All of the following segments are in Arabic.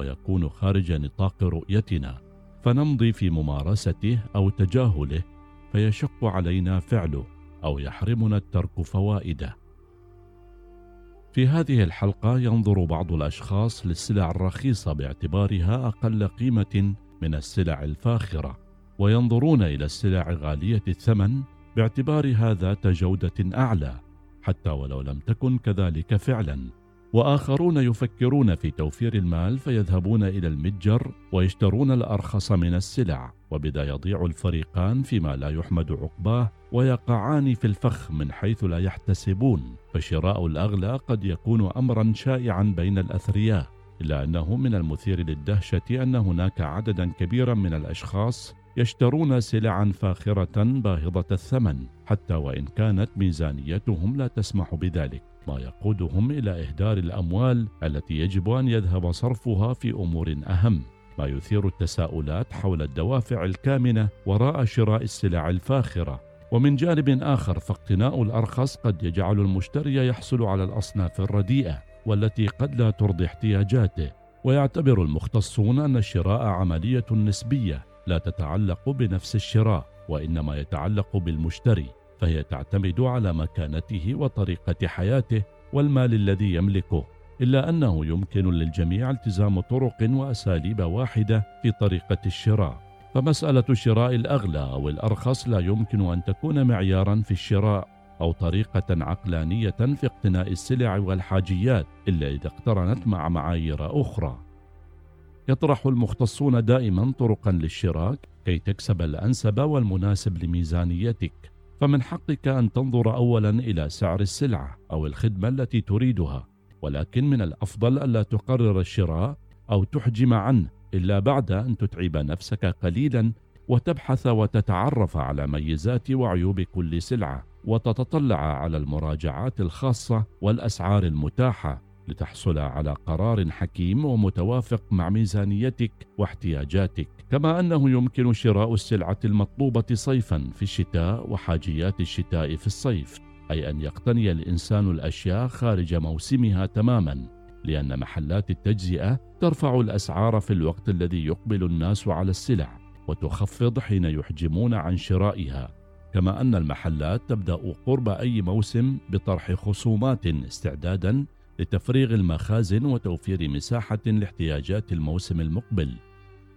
ويكون خارج نطاق رؤيتنا. فنمضي في ممارسته أو تجاهله فيشق علينا فعله أو يحرمنا الترك فوائده. في هذه الحلقة ينظر بعض الأشخاص للسلع الرخيصة باعتبارها أقل قيمة من السلع الفاخرة وينظرون إلى السلع غالية الثمن باعتبارها ذات جودة أعلى حتى ولو لم تكن كذلك فعلا. وآخرون يفكرون في توفير المال فيذهبون إلى المتجر ويشترون الأرخص من السلع وبذا يضيع الفريقان فيما لا يحمد عقباه ويقعان في الفخ من حيث لا يحتسبون فشراء الأغلى قد يكون امرا شائعا بين الأثرياء إلا أنه من المثير للدهشة أن هناك عددا كبيرا من الأشخاص يشترون سلعا فاخرة باهظة الثمن حتى وإن كانت ميزانيتهم لا تسمح بذلك. ما يقودهم إلى إهدار الأموال التي يجب أن يذهب صرفها في أمور أهم. ما يثير التساؤلات حول الدوافع الكامنة وراء شراء السلع الفاخرة. ومن جانب آخر فاقتناء الأرخص قد يجعل المشتري يحصل على الأصناف الرديئة والتي قد لا ترضي احتياجاته. ويعتبر المختصون أن الشراء عملية نسبية. لا تتعلق بنفس الشراء وإنما يتعلق بالمشتري فهي تعتمد على مكانته وطريقة حياته والمال الذي يملكه إلا أنه يمكن للجميع التزام طرق وأساليب واحدة في طريقة الشراء. فمسألة شراء الأغلى أو الأرخص لا يمكن أن تكون معيارا في الشراء أو طريقة عقلانية في اقتناء السلع والحاجيات إلا إذا اقترنت مع معايير أخرى. يطرح المختصون دائما طرقا للشراء كي تكسب الأنسب والمناسب لميزانيتك. فمن حقك أن تنظر اولا إلى سعر السلعة أو الخدمة التي تريدها ولكن من الأفضل ألا تقرر الشراء أو تحجم عنه إلا بعد أن تتعب نفسك قليلا وتبحث وتتعرف على ميزات وعيوب كل سلعة وتتطلع على المراجعات الخاصة والأسعار المتاحة. لتحصل على قرار حكيم ومتوافق مع ميزانيتك واحتياجاتك كما أنه يمكن شراء السلعة المطلوبة صيفا في الشتاء وحاجيات الشتاء في الصيف أي أن يقتني الإنسان الأشياء خارج موسمها تماما لأن محلات التجزئة ترفع الأسعار في الوقت الذي يقبل الناس على السلع وتخفض حين يحجمون عن شرائها. كما أن المحلات تبدأ قرب أي موسم بطرح خصومات استعدادا لتفريغ المخازن وتوفير مساحة لاحتياجات الموسم المقبل.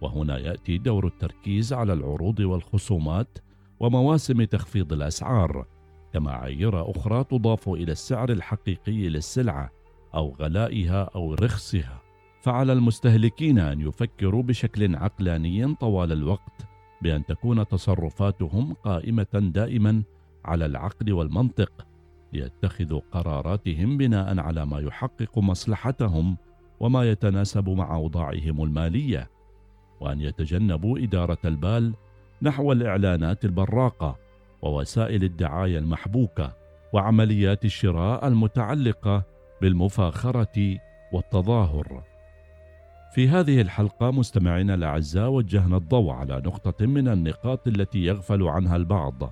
وهنا يأتي دور التركيز على العروض والخصومات ومواسم تخفيض الأسعار كمعايير أخرى تضاف إلى السعر الحقيقي للسلعة أو غلائها أو رخصها. فعلى المستهلكين أن يفكروا بشكل عقلاني طوال الوقت بأن تكون تصرفاتهم قائمة دائما على العقل والمنطق ليتخذوا قراراتهم بناء على ما يحقق مصلحتهم وما يتناسب مع أوضاعهم المالية وأن يتجنبوا إدارة البال نحو الإعلانات البراقة ووسائل الدعاية المحبوكة وعمليات الشراء المتعلقة بالمفاخرة والتظاهر. في هذه الحلقة مستمعينا الأعزاء وجهنا الضوء على نقطة من النقاط التي يغفل عنها البعض.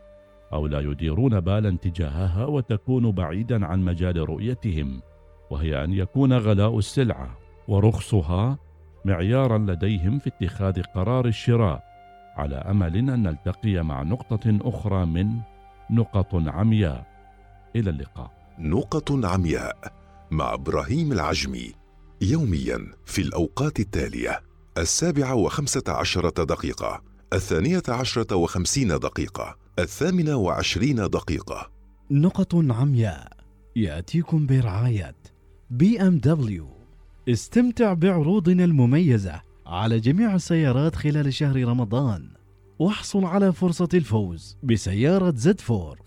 أو لا يديرون بالا تجاهها وتكون بعيدا عن مجال رؤيتهم وهي أن يكون غلاء السلعه ورخصها معيارا لديهم في اتخاذ قرار الشراء على أمل أن نلتقي مع نقطة أخرى من نقط عمياء. إلى اللقاء. نقط عمياء مع إبراهيم العجمي يوميا في الأوقات التالية السابعة وخمسة عشرة دقيقة. الثانية عشرة وخمسين دقيقة الثامنة وعشرين دقيقة. نقط عمياء يأتيكم برعاية BMW. استمتع بعروضنا المميزة على جميع السيارات خلال شهر رمضان واحصل على فرصة الفوز بسيارة Z4.